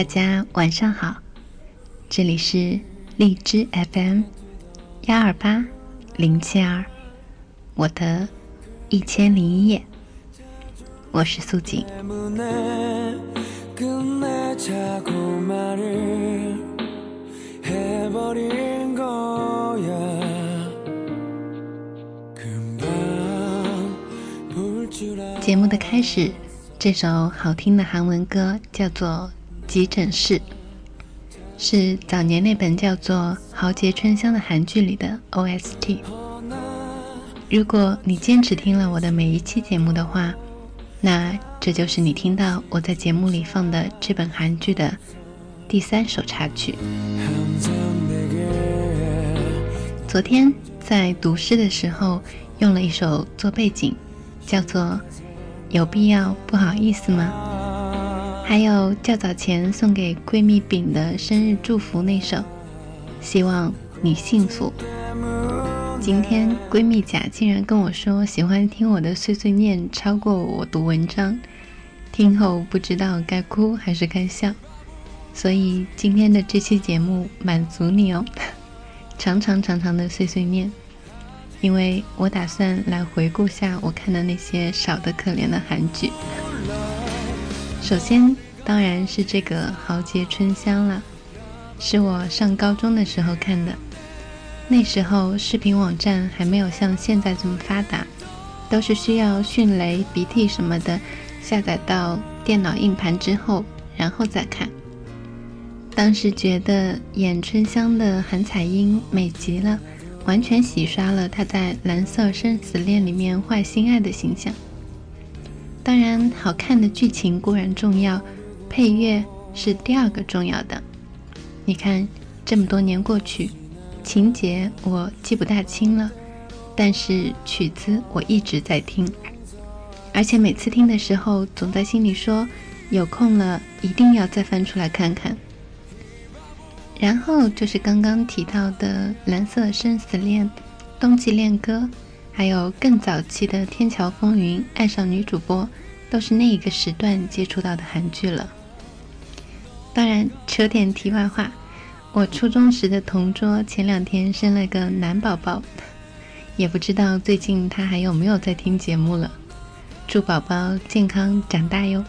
大家晚上好，这里是荔枝 FM 幺二八零七二，我的一千零一夜，我是素锦。节目的开始，这首好听的韩文歌叫做。急诊室是早年那本叫做《豪杰春香》的韩剧里的 OST。如果你坚持听了我的每一期节目的话，那这就是你听到我在节目里放的这本韩剧的第三首插曲。昨天在读诗的时候用了一首做背景，叫做《有必要不好意思吗》。还有较早前送给闺蜜饼的生日祝福那首，希望你幸福。今天闺蜜甲竟然跟我说喜欢听我的碎碎念超过我读文章，听后不知道该哭还是该笑。所以今天的这期节目满足你哦，长长长长的碎碎念，因为我打算来回顾下我看的那些少的可怜的韩剧。首先，当然是这个《豪杰春香》了，是我上高中的时候看的。那时候视频网站还没有像现在这么发达，都是需要迅雷、鼻涕什么的下载到电脑硬盘之后，然后再看。当时觉得演春香的韩彩英美极了，完全洗刷了她在《蓝色生死恋》里面坏心爱的形象。当然，好看的剧情固然重要，配乐是第二个重要的。你看，这么多年过去，情节我记不大清了，但是曲子我一直在听，而且每次听的时候，总在心里说：有空了一定要再翻出来看看。然后就是刚刚提到的《蓝色生死恋》《冬季恋歌》。还有更早期的《天桥风云》，爱上女主播，都是那一个时段接触到的韩剧了。当然，扯点题外话，我初中时的同桌前两天生了个男宝宝，也不知道最近他还有没有在听节目了。祝宝宝健康长大哟！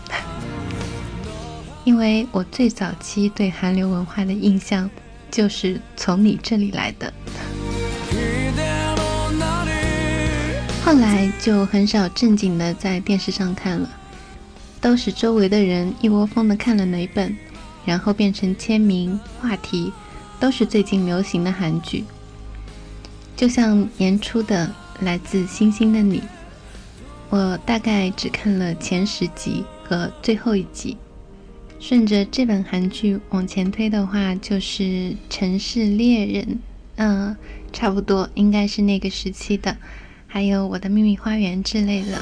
因为我最早期对韩流文化的印象，就是从你这里来的。后来就很少正经的在电视上看了，都是周围的人一窝蜂的看了哪本，然后变成签名话题，都是最近流行的韩剧。就像年初的《来自星星的你》，我大概只看了前十集和最后一集。顺着这本韩剧往前推的话，就是《城市猎人》，嗯，差不多应该是那个时期的。还有我的秘密花园之类的，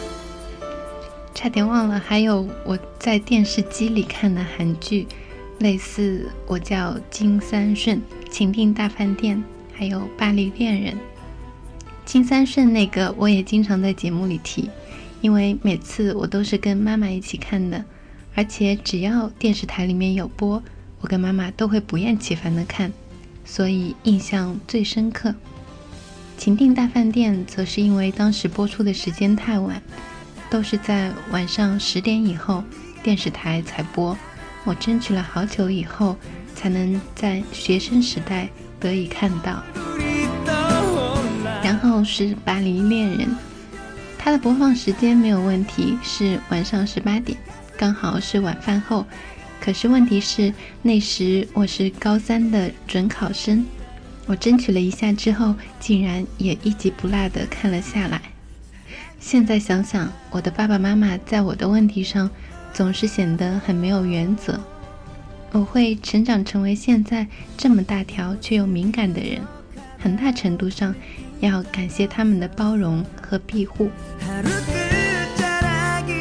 差点忘了。还有我在电视机里看的韩剧，类似我叫金三顺、情定大饭店，还有巴黎恋人。金三顺那个我也经常在节目里提，因为每次我都是跟妈妈一起看的，而且只要电视台里面有播，我跟妈妈都会不厌其烦的看，所以印象最深刻。情定大饭店则是因为当时播出的时间太晚，都是在晚上十点以后电视台才播，我争取了好久以后才能在学生时代得以看到。然后是《巴黎恋人》，它的播放时间没有问题，是晚上十八点，刚好是晚饭后。可是问题是那时我是高三的准考生。我争取了一下之后，竟然也一集不落的看了下来。现在想想，我的爸爸妈妈在我的问题上总是显得很没有原则。我会成长成为现在这么大条却又敏感的人，很大程度上要感谢他们的包容和庇护。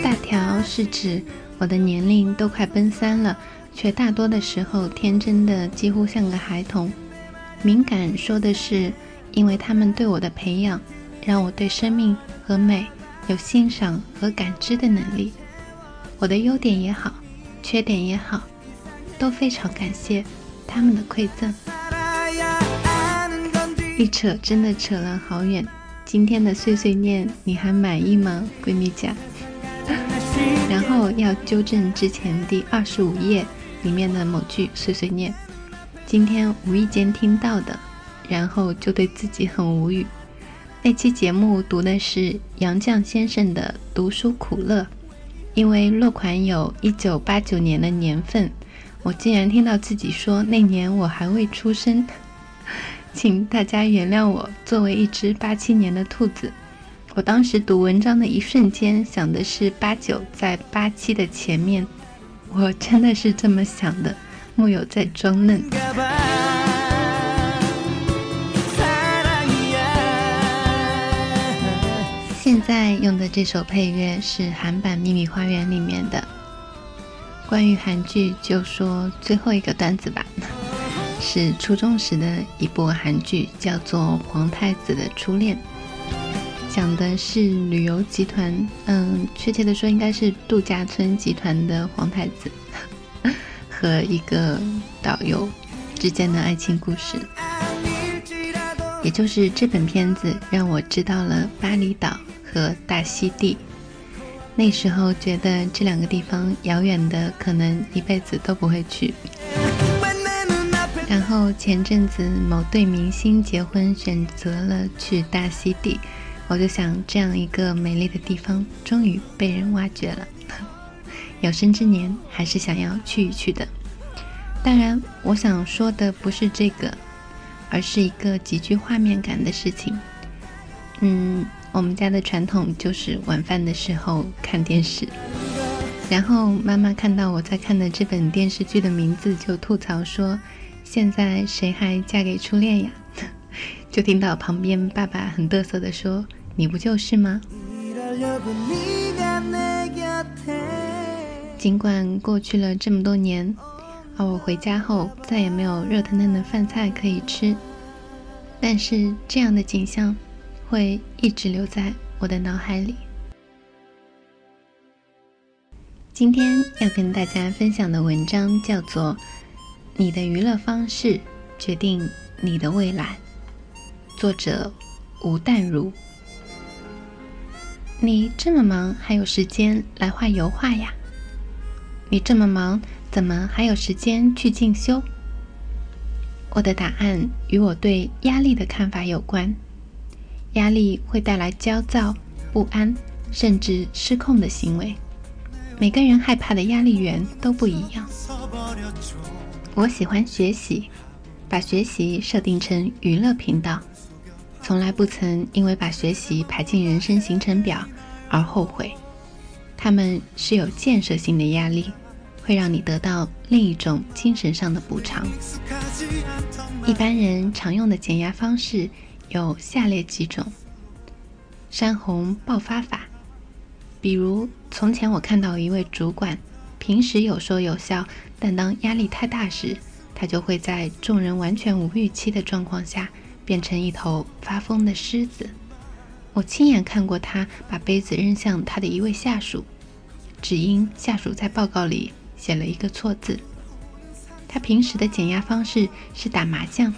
大条是指我的年龄都快奔三了，却大多的时候天真的几乎像个孩童。敏感说的是，因为他们对我的培养，让我对生命和美有欣赏和感知的能力。我的优点也好，缺点也好，都非常感谢他们的馈赠。一扯真的扯了好远。今天的碎碎念你还满意吗，闺蜜家？然后要纠正之前第二十五页里面的某句碎碎念。今天无意间听到的，然后就对自己很无语。那期节目读的是杨绛先生的《读书苦乐》，因为落款有一九八九年的年份，我竟然听到自己说那年我还未出生。请大家原谅我，作为一只八七年的兔子，我当时读文章的一瞬间想的是八九在八七的前面，我真的是这么想的，木有在装嫩。现在用的这首配乐是韩版《秘密花园》里面的。关于韩剧，就说最后一个段子吧。是初中时的一部韩剧，叫做《皇太子的初恋》，讲的是旅游集团，嗯，确切的说应该是度假村集团的皇太子和一个导游之间的爱情故事。也就是这本片子让我知道了巴厘岛和大溪地。那时候觉得这两个地方遥远的，可能一辈子都不会去。然后前阵子某对明星结婚，选择了去大溪地，我就想这样一个美丽的地方终于被人挖掘了，有生之年还是想要去一去的。当然，我想说的不是这个，而是一个极具画面感的事情。嗯，我们家的传统就是晚饭的时候看电视，然后妈妈看到我在看的这本电视剧的名字，就吐槽说。现在谁还嫁给初恋呀？就听到旁边爸爸很嘚瑟的说：“你不就是吗？”尽管过去了这么多年，而我回家后再也没有热腾腾的饭菜可以吃，但是这样的景象会一直留在我的脑海里。今天要跟大家分享的文章叫做。你的娱乐方式决定你的未来。作者吴淡如。你这么忙，还有时间来画油画呀？你这么忙，怎么还有时间去进修？我的答案与我对压力的看法有关。压力会带来焦躁、不安，甚至失控的行为。每个人害怕的压力源都不一样。我喜欢学习，把学习设定成娱乐频道，从来不曾因为把学习排进人生行程表而后悔。他们是有建设性的压力，会让你得到另一种精神上的补偿。一般人常用的减压方式有下列几种：山洪爆发法，比如从前我看到一位主管。平时有说有笑，但当压力太大时，他就会在众人完全无预期的状况下，变成一头发疯的狮子。我亲眼看过他把杯子扔向他的一位下属，只因下属在报告里写了一个错字。他平时的减压方式是打麻将，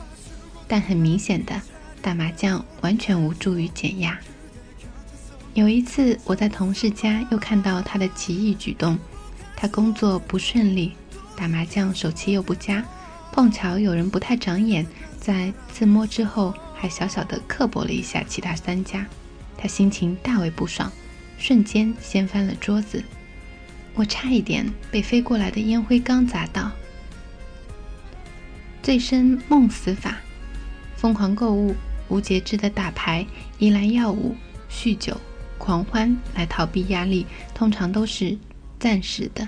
但很明显的，打麻将完全无助于减压。有一次，我在同事家又看到他的奇异举动。他工作不顺利，打麻将手气又不佳，碰巧有人不太长眼，在自摸之后还小小的刻薄了一下其他三家，他心情大为不爽，瞬间掀翻了桌子，我差一点被飞过来的烟灰缸砸到。醉生梦死法，疯狂购物、无节制的打牌、依赖药物、酗酒、狂欢来逃避压力，通常都是。暂时的，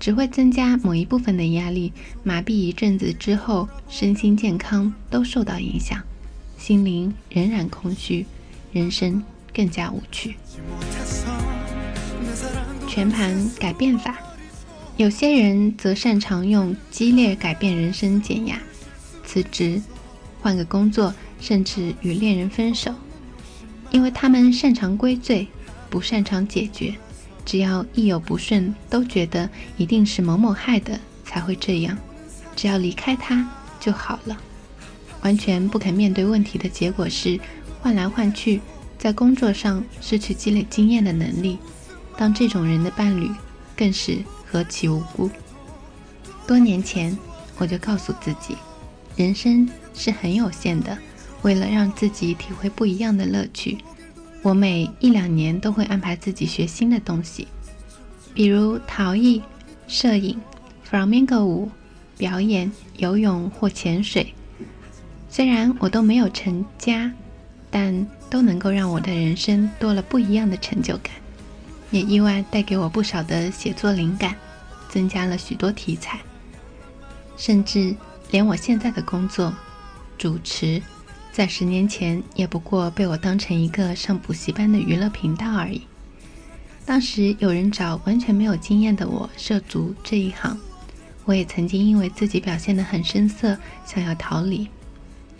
只会增加某一部分的压力，麻痹一阵子之后，身心健康都受到影响，心灵仍然空虚，人生更加无趣。全盘改变法，有些人则擅长用激烈改变人生减压，辞职，换个工作，甚至与恋人分手，因为他们擅长归罪，不擅长解决。只要一有不顺，都觉得一定是某某害的，才会这样，只要离开他就好了。完全不肯面对问题的结果是，换来换去，在工作上失去积累经验的能力。当这种人的伴侣，更是何其无辜。多年前，我就告诉自己，人生是很有限的。为了让自己体会不一样的乐趣，我每一两年都会安排自己学新的东西，比如陶艺、摄影、flamenco 舞、表演、游泳或潜水。虽然我都没有成家，但都能够让我的人生多了不一样的成就感，也意外带给我不少的写作灵感，增加了许多题材，甚至连我现在的工作——主持。在十年前，也不过被我当成一个上补习班的娱乐频道而已。当时有人找完全没有经验的我涉足这一行，我也曾经因为自己表现得很生涩，想要逃离。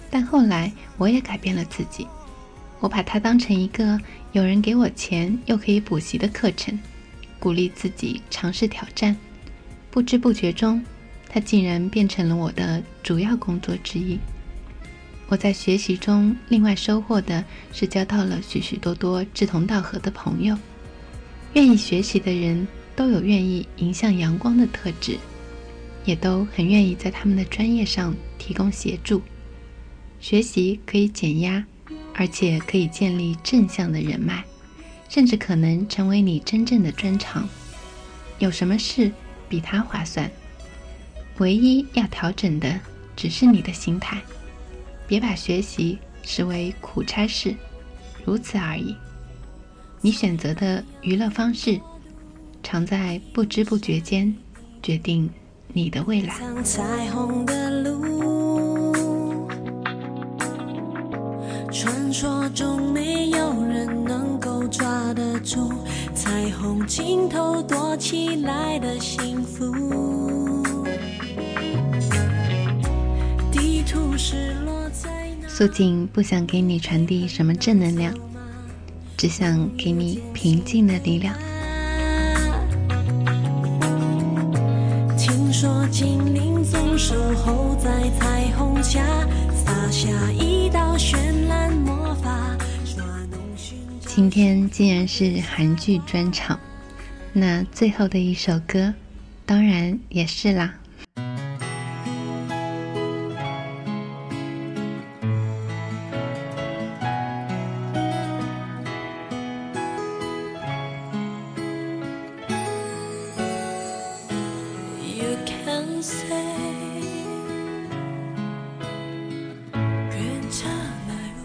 但后来我也改变了自己，我把它当成一个有人给我钱又可以补习的课程，鼓励自己尝试挑战。不知不觉中，它竟然变成了我的主要工作之一。我在学习中，另外收获的是交到了许许多多志同道合的朋友。愿意学习的人都有愿意迎向阳光的特质，也都很愿意在他们的专业上提供协助。学习可以减压，而且可以建立正向的人脉，甚至可能成为你真正的专长。有什么事比它划算？唯一要调整的，只是你的心态。别把学习视为苦差事，如此而已。你选择的娱乐方式，常在不知不觉间决定你的未来。传说中没有人能够抓得住彩虹尽头躲起来的幸福。素锦不想给你传递什么正能量，只想给你平静的力量。听说精灵总守候在彩虹下，洒下一道绚烂。今天既然是韩剧专场，那最后的一首歌，当然也是啦。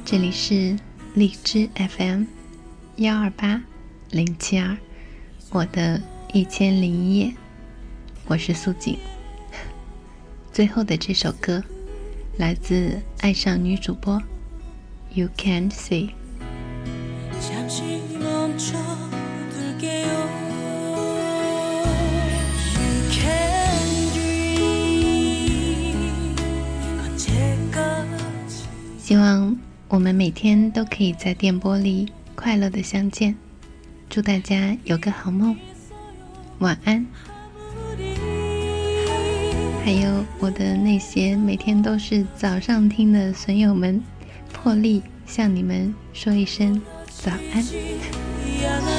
这里是荔枝 FM 幺二八零七二，我的一千零一夜，我是素锦。最后的这首歌来自爱上女主播，You Can't See。希望。我们每天都可以在电波里快乐的相见，祝大家有个好梦，晚安。还有我的那些每天都是早上听的损友们，破例向你们说一声早安。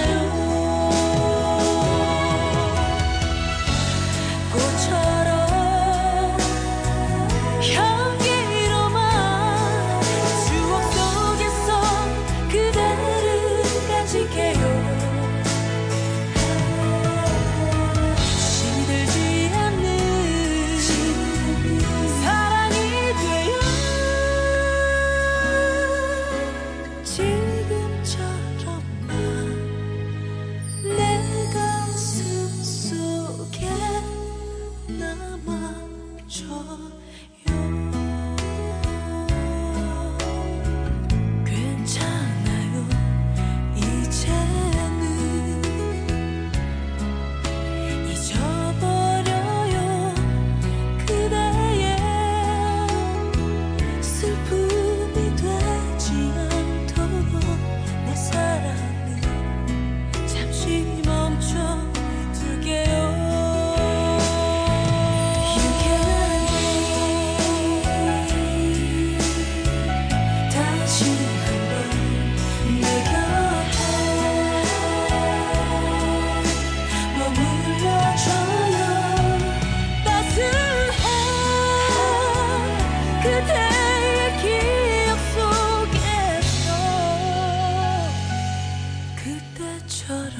것처럼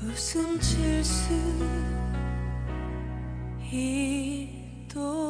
웃음 칠수 있도록.